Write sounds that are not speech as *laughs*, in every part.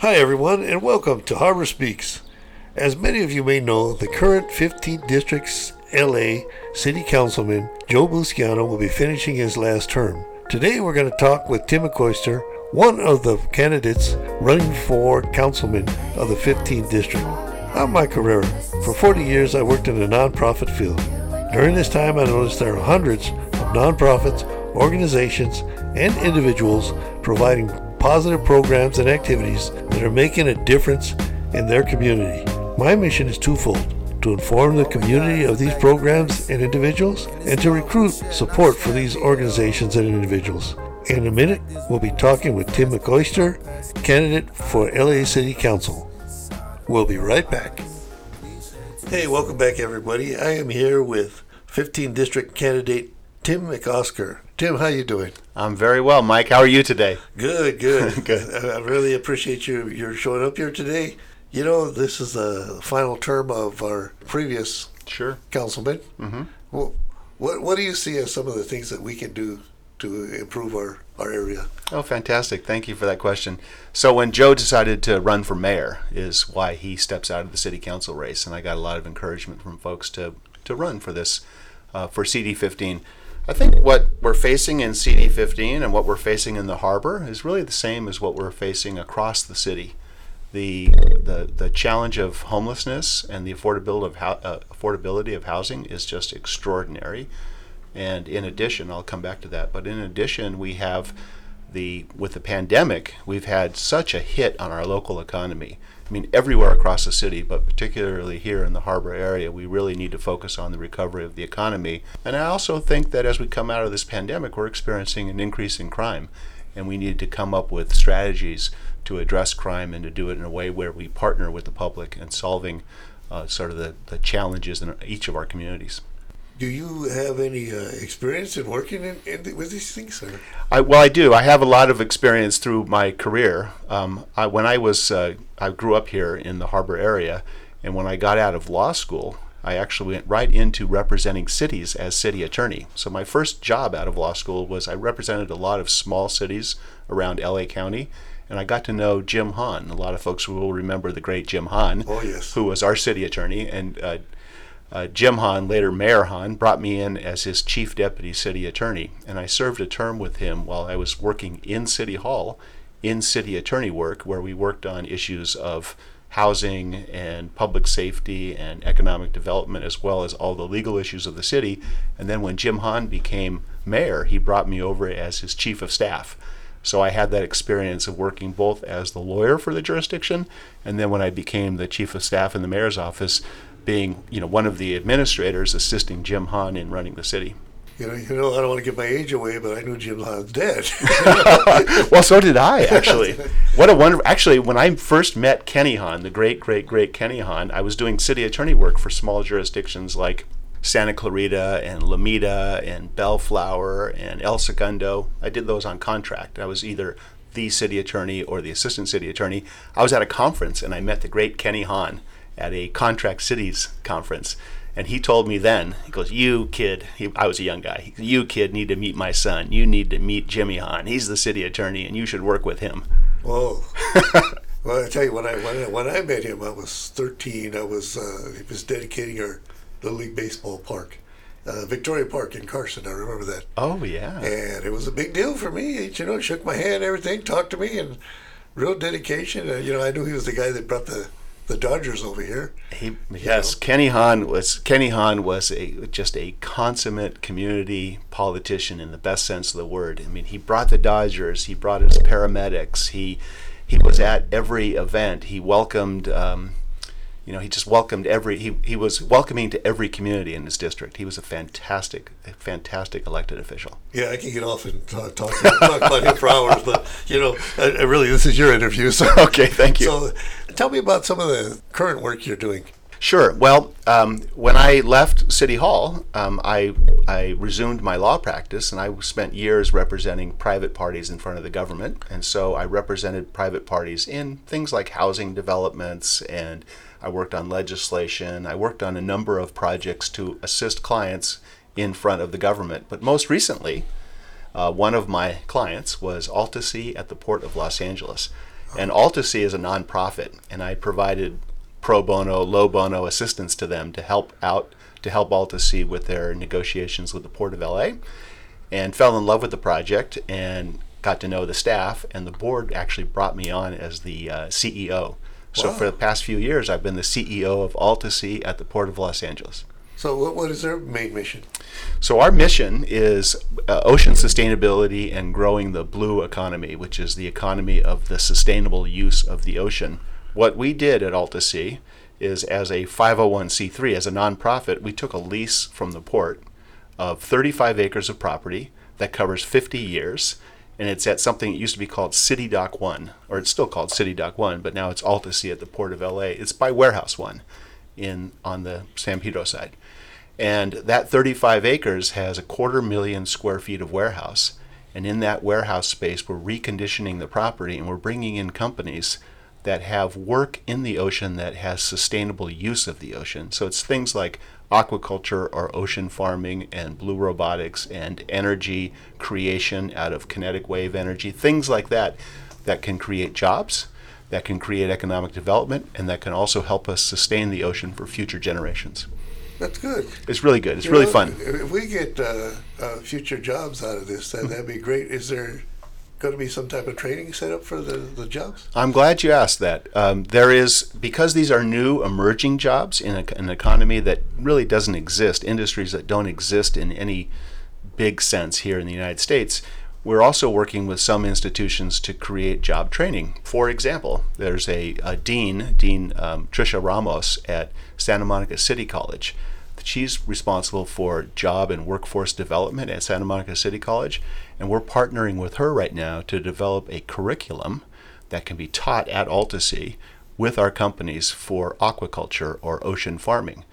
Hi, everyone, and welcome to Harbor Speaks. As many of you may know, the current 15th District's LA City Councilman Joe Buscaino will be finishing his last term. Today, we're going to talk with Tim McOsker, one of the candidates running for councilman of the 15th District. I'm Mike Herrera. For 40 years, I worked in the nonprofit field. During this time, I noticed there are hundreds of nonprofits, organizations, and individuals providing positive programs and activities that are making a difference in their community. My mission is twofold to inform the community of these programs and individuals, and to recruit support for these organizations and individuals. In a minute, we'll be talking with Tim McOsker, candidate for LA City Council. We'll be right back. Hey, welcome back, everybody. I am here with 15 District candidate Tim McOsker. Tim, how are you doing? I'm very well, Mike. How are you today? Good, good. *laughs* Good. I really appreciate you your showing up here today. You know, this is the final term of our previous Sure. councilman. Mm-hmm. Well, what what do you see as some of the things that we can do to improve our, our area? Oh, fantastic. Thank you for that question. So, when Joe decided to run for mayor, is why he steps out of the city council race, and I got a lot of encouragement from folks to, to run for this, uh, for CD15. I think what we're facing in CD15 and what we're facing in the harbor is really the same as what we're facing across the city. The, the, the challenge of homelessness and the affordability of, hou- uh, affordability of housing is just extraordinary. And in addition, I'll come back to that, but in addition, we have the with the pandemic, we've had such a hit on our local economy. I mean, everywhere across the city, but particularly here in the harbor area, we really need to focus on the recovery of the economy. And I also think that as we come out of this pandemic, we're experiencing an increase in crime, and we need to come up with strategies to address crime and to do it in a way where we partner with the public in solving uh, sort of the, the challenges in each of our communities. Do you have any uh, experience in working in, in with these things, sir? I, well, I do. I have a lot of experience through my career. Um, I, when I was, uh, I grew up here in the harbor area, and when I got out of law school, I actually went right into representing cities as city attorney. So my first job out of law school was I represented a lot of small cities around LA County, and I got to know Jim Hahn. A lot of folks will remember the great Jim Hahn, Oh, yes. who was our city attorney, and uh, uh, Jim Hahn, later Mayor Hahn, brought me in as his chief deputy city attorney, and I served a term with him while I was working in City Hall, in city attorney work, where we worked on issues of housing and public safety and economic development, as well as all the legal issues of the city. And then when Jim Hahn became mayor, he brought me over as his chief of staff. So I had that experience of working both as the lawyer for the jurisdiction, and then when I became the chief of staff in the mayor's office, being you know one of the administrators assisting Jim Hahn in running the city. You know, you know, I don't want to give my age away, but I knew Jim Hahn's dead. *laughs* well, so did I *laughs* actually. What a wonderful! Actually, when I first met Kenny Hahn, the great, great, great Kenny Hahn, I was doing city attorney work for small jurisdictions like Santa Clarita and Lomita and Bellflower and El Segundo. I did those on contract. I was either the city attorney or the assistant city attorney. I was at a conference and I met the great Kenny Hahn at a contract cities conference. And he told me then, he goes, You kid, he, I was a young guy, he, you kid need to meet my son. You need to meet Jimmy Hahn. He's the city attorney and you should work with him. Whoa. *laughs* well, I tell you, when I when I, when I met him, I was 13. I was uh, he was dedicating our little league baseball park, uh, Victoria Park in Carson. I remember that, Oh, yeah. and it was a big deal for me. You know, shook my hand, everything, talked to me, and real dedication. Uh, you know, I knew he was the guy that brought the the Dodgers over here. He, yes, Kenny Hahn was Kenny Hahn was a just a consummate community politician in the best sense of the word. I mean, he brought the Dodgers, he brought his paramedics, he he was at every event. He welcomed, um, you know, he just welcomed every. He he was welcoming to every community in his district. He was a fantastic, fantastic elected official. Yeah, I can get off and talk, talk, talk about him for hours, but you know, I, I really, this is your interview, so *laughs* Okay, thank you. So, tell me about some of the current work you're doing. Sure. Well, um, when I left City Hall, um, I I resumed my law practice, and I spent years representing private parties in front of the government. And so I represented private parties in things like housing developments, and I worked on legislation. I worked on a number of projects to assist clients in front of the government. But most recently, uh, one of my clients was Altasea at the Port of Los Angeles. And Altasea is a nonprofit, and I provided pro bono, low bono assistance to them to help out to help Altasea with their negotiations with the Port of LA, and fell in love with the project and got to know the staff. And the board actually brought me on as the uh, CEO. So Wow. for the past few years, I've been the CEO of Altasea at the Port of Los Angeles. So what, what is their main mission? So our mission is uh, ocean sustainability and growing the blue economy, which is the economy of the sustainable use of the ocean. What we did at Altasea is as a 501c3, as a nonprofit, we took a lease from the port of 35 acres of property that covers 50 years, and it's at something that used to be called City Dock 1, or it's still called City Dock 1, but now it's Altasea at the Port of LA. It's by Warehouse 1 in on the San Pedro side. And that 35 acres has a quarter million square feet of warehouse. And in that warehouse space, we're reconditioning the property and we're bringing in companies that have work in the ocean that has sustainable use of the ocean. So it's things like aquaculture or ocean farming and blue robotics and energy creation out of kinetic wave energy, things like that that can create jobs, that can create economic development, and that can also help us sustain the ocean for future generations. That's good. It's really good. It's You really know, fun. If we get uh, uh, future jobs out of this, that, that'd be great. Is there going to be some type of training set up for the, the jobs? I'm glad you asked that. Um, there is because these are new emerging jobs in a, an economy that really doesn't exist, industries that don't exist in any big sense here in the United States. We're also working with some institutions to create job training. For example, there's a, a dean, Dean um, Trisha Ramos at Santa Monica City College. She's responsible for job and workforce development at Santa Monica City College, and we're partnering with her right now to develop a curriculum that can be taught at Altasea with our companies for aquaculture or ocean farming.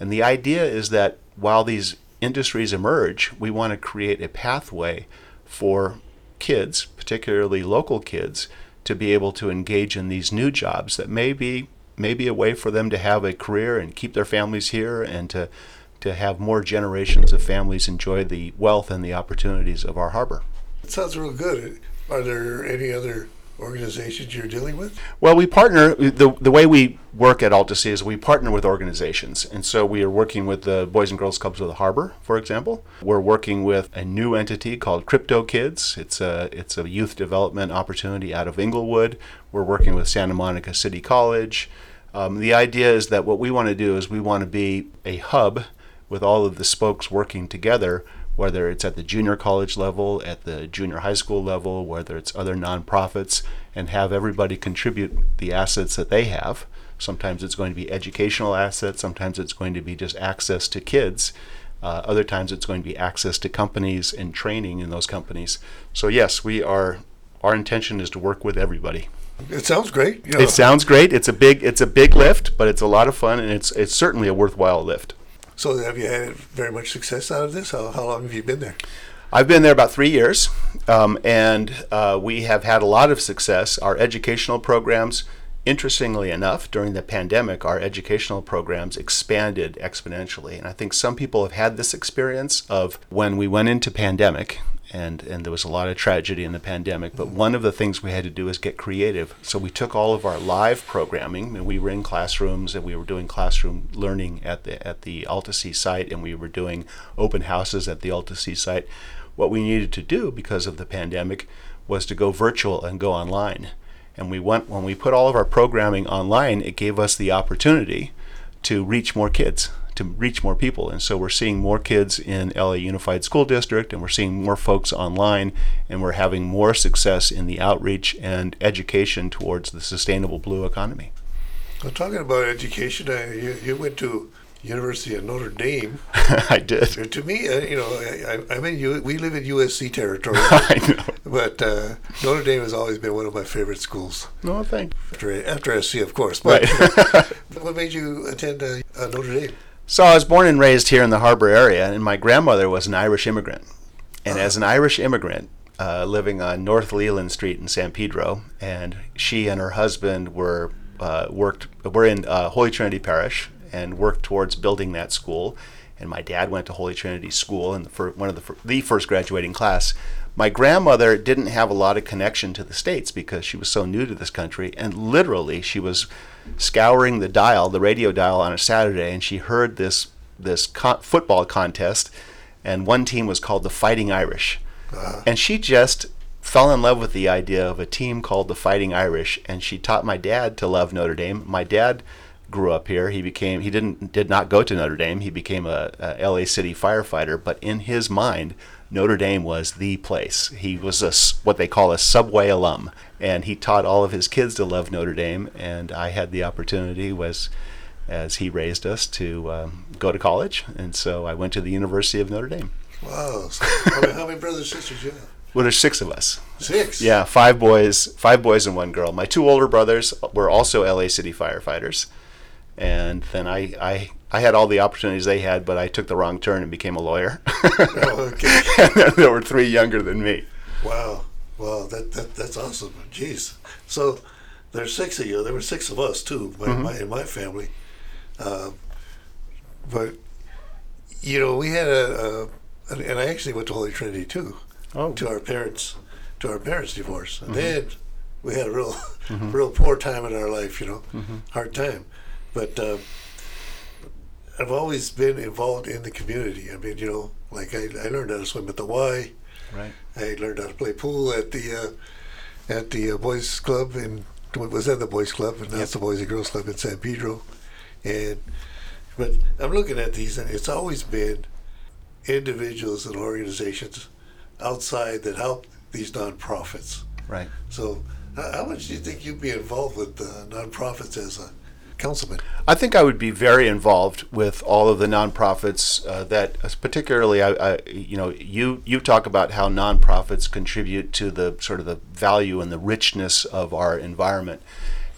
And the idea is that while these industries emerge, we want to create a pathway for kids, particularly local kids, to be able to engage in these new jobs that may be maybe a way for them to have a career and keep their families here and to to have more generations of families enjoy the wealth and the opportunities of our harbor. It sounds real good. Are there any other organizations you're dealing with? Well, we partner. the The way we work at Altasea is we partner with organizations, and so we are working with the Boys and Girls Clubs of the Harbor, for example. We're working with a new entity called Crypto Kids. It's a it's a youth development opportunity out of Inglewood. We're working with Santa Monica City College. Um, the idea is that what we want to do is we want to be a hub with all of the spokes working together whether it's at the junior college level, at the junior high school level, whether it's other nonprofits, and have everybody contribute the assets that they have. Sometimes it's going to be educational assets, sometimes it's going to be just access to kids. Uh, other times it's going to be access to companies and training in those companies. So yes, we are. Our intention is to work with everybody. It sounds great. You know, It sounds great. It's a big. It's a big lift, but it's a lot of fun, and it's it's certainly a worthwhile lift. So have you had very much success out of this? How, how long have you been there? I've been there about three years, um, and uh, we have had a lot of success. Our educational programs, interestingly enough, during the pandemic, our educational programs expanded exponentially. And I think some people have had this experience of when we went into pandemic, and, and there was a lot of tragedy in the pandemic. But one of the things we had to do is get creative. So we took all of our live programming, and we were in classrooms, and we were doing classroom learning at the at the Altasea site, and we were doing open houses at the Altasea site. What we needed to do because of the pandemic was to go virtual and go online. And we went when we put all of our programming online, it gave us the opportunity to reach more kids, to reach more people. And so we're seeing more kids in LA Unified School District and we're seeing more folks online and we're having more success in the outreach and education towards the sustainable blue economy. Well, talking about education, I, you, you went to University of Notre Dame. *laughs* I did. Uh, To me, uh, you know, I, I, I'm in we live in USC territory, *laughs* I know. but uh, Notre Dame has always been one of my favorite schools. No, thank After after SC, of course. But *laughs* Right. what made you attend uh, uh, Notre Dame? So I was born and raised here in the Harbor area, and my grandmother was an Irish immigrant. And as an Irish immigrant, uh, living on North Leland Street in San Pedro, and she and her husband were uh, worked were in uh, Holy Trinity Parish and worked towards building that school. And my dad went to Holy Trinity School in the fir- one of the fir- the first graduating class. My grandmother didn't have a lot of connection to the States because she was so new to this country, and literally she was scouring the dial, the radio dial on a Saturday, and she heard this this co- football contest, and one team was called the Fighting Irish, Uh, and she just fell in love with the idea of a team called the Fighting Irish, and she taught my dad to love Notre Dame. My dad grew up here. He became he didn't did not go to Notre Dame. He became a, a LA City firefighter, but in his mind, Notre Dame was the place. He was a what they call a subway alum, and he taught all of his kids to love Notre Dame. And I had the opportunity was as he raised us to um, go to college, and so I went to the University of Notre Dame. wow. So how, many, how many brothers and sisters you have? Well, there's six of us. Six. Yeah, five boys, five boys and one girl. My two older brothers were also LA City firefighters, and then I, I, I had all the opportunities they had, but I took the wrong turn and became a lawyer. *laughs* Oh, okay. and there were three younger than me. Wow. Wow. That, that that's awesome. Jeez. So there's six of you. There were six of us too, my, Mm-hmm. my, in my family. Um, but you know, we had a, a, and I actually went to Holy Trinity too. Oh. To our parents, to our parents' divorce, and Mm-hmm. then we had a real, *laughs* real poor time in our life. You know, Mm-hmm. hard time. But um, I've always been involved in the community. I mean, you know, like I, I learned how to swim at the Y. Right. I learned how to play pool at the uh, at the uh, boys club in what was that the boys club and that's the boys and girls club in San Pedro, and but I'm looking at these and it's always been individuals and organizations outside that help these nonprofits. Right. So how, how much do you think you'd be involved with uh, nonprofits as a councilman? I think I would be very involved with all of the nonprofits uh, that, particularly, I, I, you know, you you talk about how nonprofits contribute to the sort of the value and the richness of our environment.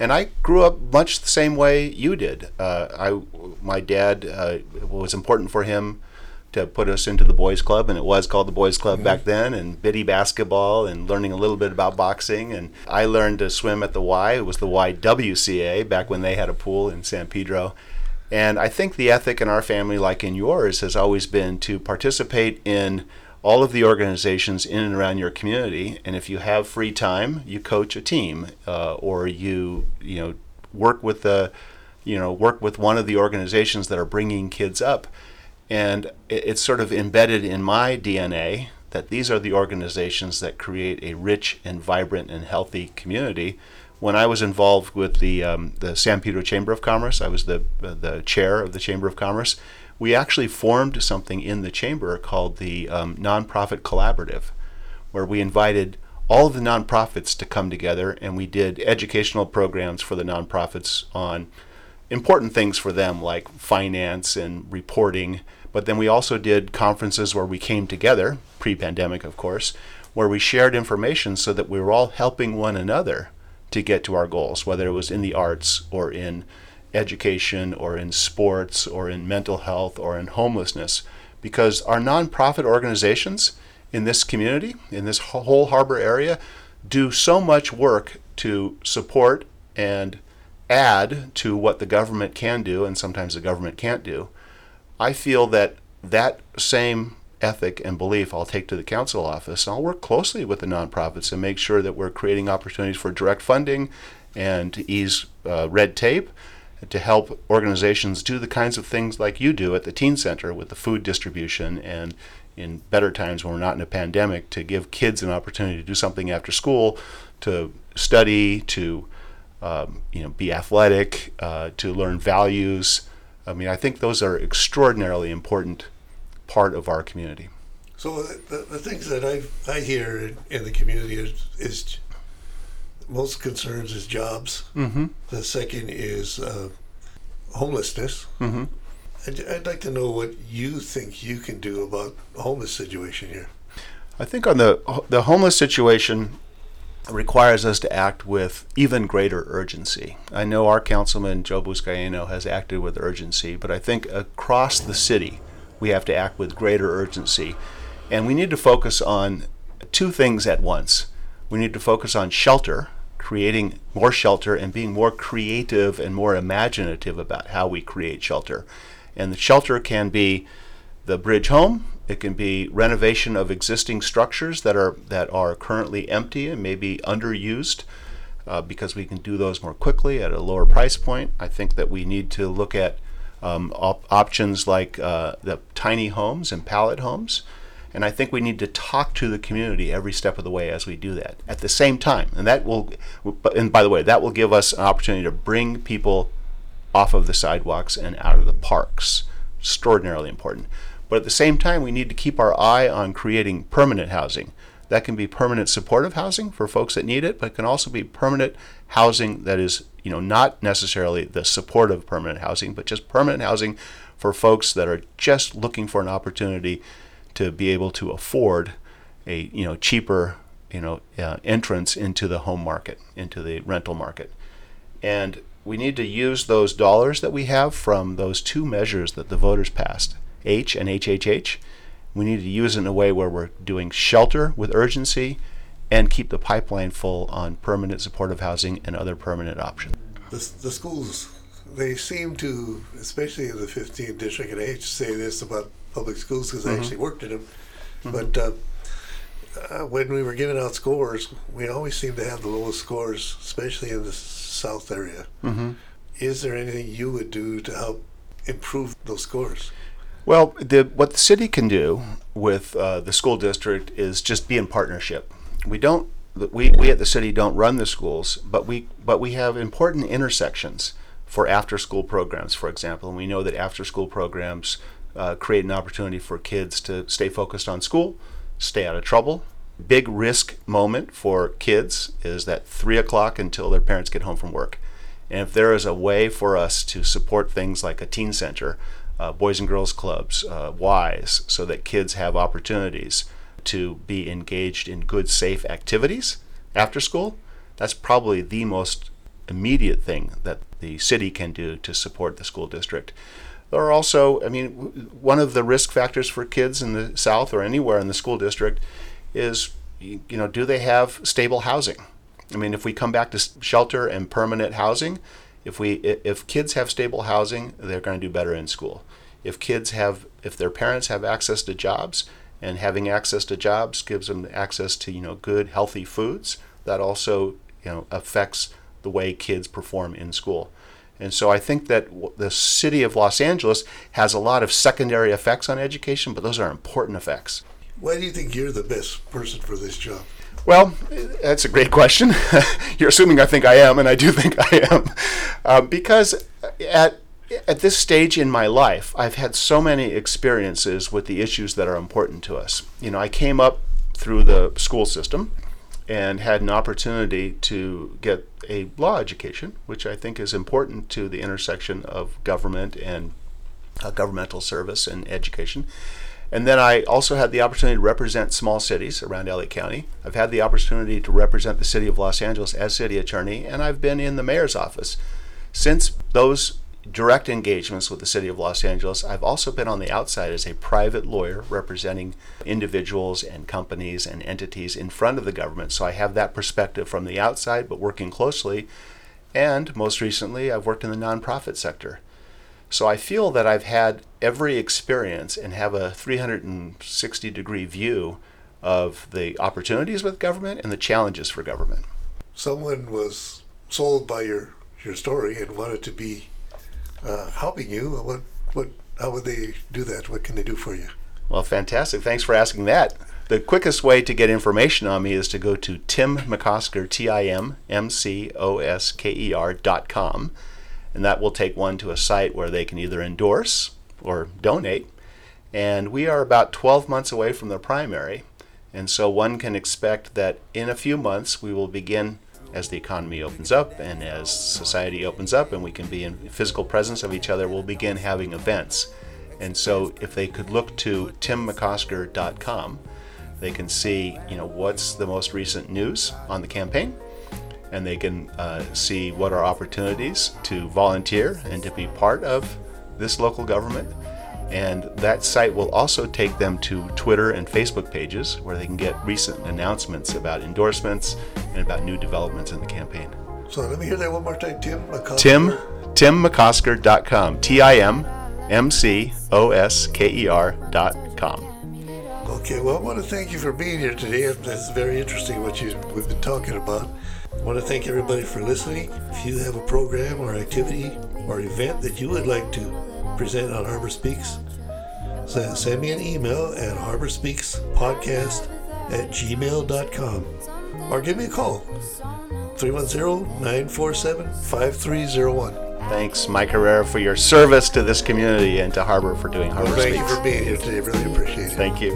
And I grew up much the same way you did. Uh, I, my dad, uh, was important for him to put us into the boys club and it was called the boys club back then and biddy basketball and learning a little bit about boxing and i learned to swim at the y. It was the ywca back when they had a pool in san pedro. And i think the ethic in our family like in yours has always been to participate in all of the organizations in and around your community. And if you have free time you coach a team uh, or you you know work with the you know work with one of the organizations that are bringing kids up and it- it's sort of embedded in my DNA that these are the organizations that create a rich and vibrant and healthy community. When I was involved with the um, the San Pedro Chamber of Commerce, I was the the chair of the Chamber of Commerce. We actually formed something in the chamber called the um, Nonprofit Collaborative, where we invited all of the nonprofits to come together and we did educational programs for the nonprofits on important things for them like finance and reporting. But then we also did conferences where we came together, pre pandemic, of course, where we shared information so that we were all helping one another to get to our goals, whether it was in the arts or in education or in sports or in mental health or in homelessness. Because our nonprofit organizations in this community, in this whole harbor area, do so much work to support and add to what the government can do and sometimes the government can't do. I feel that that same ethic and belief I'll take to the council office. I'll work closely with the nonprofits and make sure that we're creating opportunities for direct funding and to ease uh, red tape to help organizations do the kinds of things like you do at the teen center with the food distribution and in better times when we're not in a pandemic to give kids an opportunity to do something after school to study to um, you know be athletic uh, to learn values i mean i think those are extraordinarily important part of our community So the, the, things that I I hear in, in the community is, is most concerns is jobs. mm-hmm. The second is uh, homelessness. Mm-hmm. I'd, I'd like to know what you think you can do about the homeless situation here. I think on the the homeless situation requires us to act with even greater urgency. I know our councilman Joe Buscaino has acted with urgency, but I think across the city we have to act with greater urgency, and we need to focus on two things at once. We need to focus on shelter, creating more shelter, and being more creative and more imaginative about how we create shelter. And the shelter can be the bridge home. It can be renovation of existing structures that are that are currently empty and maybe underused uh, because we can do those more quickly at a lower price point. I think that we need to look at um, op- options like uh, the tiny homes and pallet homes. And I think we need to talk to the community every step of the way as we do that. At the same time, and that will, and by the way, that will give us an opportunity to bring people off of the sidewalks and out of the parks. Extraordinarily important. But at the same time, we need to keep our eye on creating permanent housing. That can be permanent supportive housing for folks that need it, but it can also be permanent housing that is, you know, not necessarily the supportive permanent housing, but just permanent housing for folks that are just looking for an opportunity to be able to afford a, you know, cheaper, you know, uh, entrance into the home market, into the rental market. And we need to use those dollars that we have from those two measures that the voters passed, H and HHH. We need to use it in a way where we're doing shelter with urgency and keep the pipeline full on permanent supportive housing and other permanent options. The, the schools, they seem to, especially in the 15th district, and I hate to say this about public schools because I actually worked in them, but uh, uh, when we were giving out scores, we always seem to have the lowest scores, especially in the south area. Is there anything you would do to help improve those scores? Well, the, what the city can do with uh, the school district is just be in partnership. We don't, we, we at the city don't run the schools, but we, but we have important intersections for after school programs, for example. And we know that after school programs uh, create an opportunity for kids to stay focused on school, stay out of trouble. Big risk moment for kids is that three o'clock until their parents get home from work. And if there is a way for us to support things like a teen center, uh, boys and girls clubs, uh, WISE, so that kids have opportunities to be engaged in good, safe activities after school, that's probably the most immediate thing that the city can do to support the school district. There are also, I mean, one of the risk factors for kids in the South or anywhere in the school district is, you know, do they have stable housing? I mean, if we come back to shelter and permanent housing, if we if kids have stable housing, they're going to do better in school. If kids have, if their parents have access to jobs, and having access to jobs gives them access to you know good healthy foods, that also you know affects the way kids perform in school. And so I think that the city of Los Angeles has a lot of secondary effects on education, but those are important effects. Why do you think you're the best person for this job? Well, that's a great question. *laughs* You're assuming I think I am, and I do think I am, uh, because at at this stage in my life, I've had so many experiences with the issues that are important to us. You know, I came up through the school system and had an opportunity to get a law education, which I think is important to the intersection of government and uh, governmental service and education. And then I also had the opportunity to represent small cities around LA County. I've had the opportunity to represent the city of Los Angeles as city attorney, and I've been in the mayor's office. Since those direct engagements with the city of Los Angeles, I've also been on the outside as a private lawyer representing individuals and companies and entities in front of the government. So I have that perspective from the outside, but working closely. And most recently, I've worked in the nonprofit sector. So I feel that I've had every experience and have a 360 degree view of the opportunities with government and the challenges for government. Someone was sold by your your story and wanted to be uh, helping you. What what how would they do that? What can they do for you? Well, fantastic. Thanks for asking that. The quickest way to get information on me is to go to Tim McOsker, T I M M C O S K E R dot com, and that will take one to a site where they can either endorse or donate. And we are about 12 months away from the primary, and so one can expect that in a few months we will begin as the economy opens up and as society opens up and we can be in physical presence of each other, we'll begin having events. And so if they could look to timmcosker.com, they can see, you know, what's the most recent news on the campaign, and they can uh, see what are opportunities to volunteer and to be part of this local government. And that site will also take them to Twitter and Facebook pages where they can get recent announcements about endorsements and about new developments in the campaign. So let me hear that one more time, Tim. McOsker. Tim, timmcosker.com. T I M M C O S K E R dot com. Okay, well, I want to thank you for being here today. It's very interesting what you we've been talking about. I want to thank everybody for listening. If you have a program or activity or event that you would like to present on Harbor Speaks, send, send me an email at harborspeakspodcast at gmail.com or give me a call 310-947-5301. Thanks, Mike Herrera, for your service to this community and to Harbor for doing Harbor Well, thank Speaks. you for being here today. Really appreciate it. Thank you.